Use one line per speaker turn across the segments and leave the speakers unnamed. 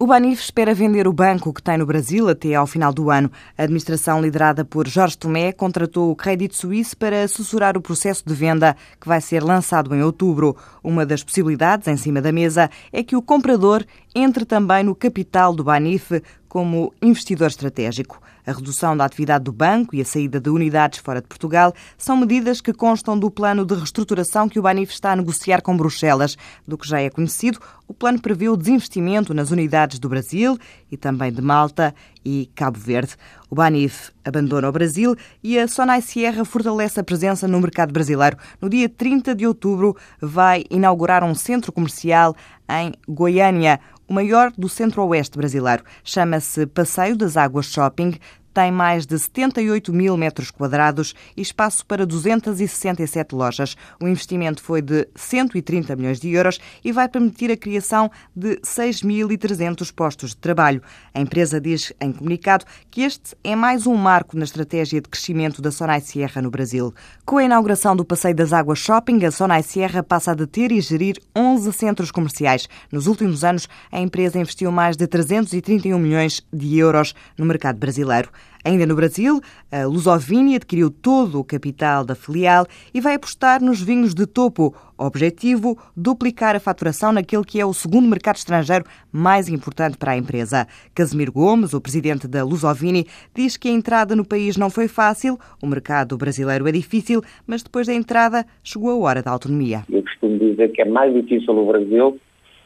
O Banif espera vender o banco que tem no Brasil até ao final do ano. A administração liderada por Jorge Tomé contratou o Credit Suisse para assessorar o processo de venda que vai ser lançado em outubro. Uma das possibilidades em cima da mesa é que o comprador entre também no capital do Banif como investidor estratégico. A redução da atividade do banco e a saída de unidades fora de Portugal são medidas que constam do plano de reestruturação que o Banif está a negociar com Bruxelas. Do que já é conhecido, o plano prevê o desinvestimento nas unidades do Brasil e também de Malta e Cabo Verde. O Banif abandona o Brasil e a Sonai Sierra fortalece a presença no mercado brasileiro. No dia 30 de outubro vai inaugurar um centro comercial em Goiânia o maior do centro-oeste brasileiro. Chama-se Passeio das Águas Shopping, tem mais de 78 mil metros quadrados e espaço para 267 lojas. O investimento foi de 130 milhões de euros e vai permitir a criação de 6.300 postos de trabalho. A empresa diz em comunicado que este é mais um marco na estratégia de crescimento da Sonai Sierra no Brasil. Com a inauguração do Passeio das Águas Shopping, a Sonai Sierra passa a deter e gerir 11 centros comerciais. Nos últimos anos, a empresa investiu mais de 331 milhões de euros no mercado brasileiro. Ainda no Brasil, a Lusovini adquiriu todo o capital da filial e vai apostar nos vinhos de topo. Objetivo: duplicar a faturação naquele que é o segundo mercado estrangeiro mais importante para a empresa. Casimiro Gomes, o presidente da Lusovini, diz que a entrada no país não foi fácil, o mercado brasileiro é difícil, mas depois da entrada chegou a hora da autonomia.
Eu costumo dizer que é mais difícil o Brasil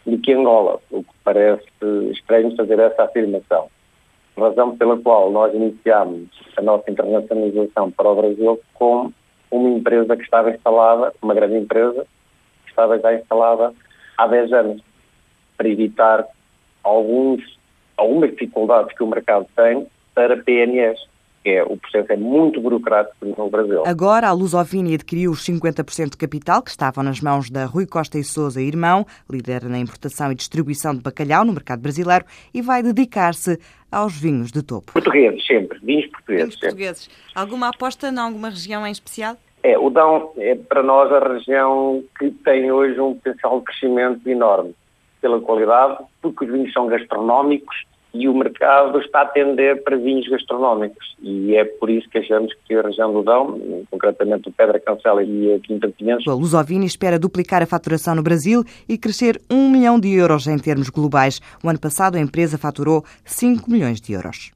do que Angola, o que parece estranho fazer essa afirmação razão pela qual nós iniciámos a nossa internacionalização para o Brasil com uma empresa que estava instalada, uma grande empresa, que estava já instalada há 10 anos, para evitar alguns, algumas dificuldades que o mercado tem para PNS é o processo é muito burocrático no Brasil.
Agora, a Lusovini adquiriu os 50% de capital que estavam nas mãos da Rui Costa e Souza Irmão, líder na importação e distribuição de bacalhau no mercado brasileiro, e vai dedicar-se aos vinhos de topo.
Portugueses, sempre. Vinhos portugueses.
Vinhos portugueses. Alguma aposta em alguma região em especial?
É, o Dão é para nós a região que tem hoje um potencial de crescimento enorme pela qualidade, porque os vinhos são gastronómicos e o mercado está a tender para vinhos gastronómicos e é por isso que achamos que a região do Dão, concretamente o Pedra Cancela e a Quinta Pinheiros...
A Lusovini espera duplicar a faturação no Brasil e crescer 1 milhão de euros em termos globais. O ano passado a empresa faturou 5 milhões de euros.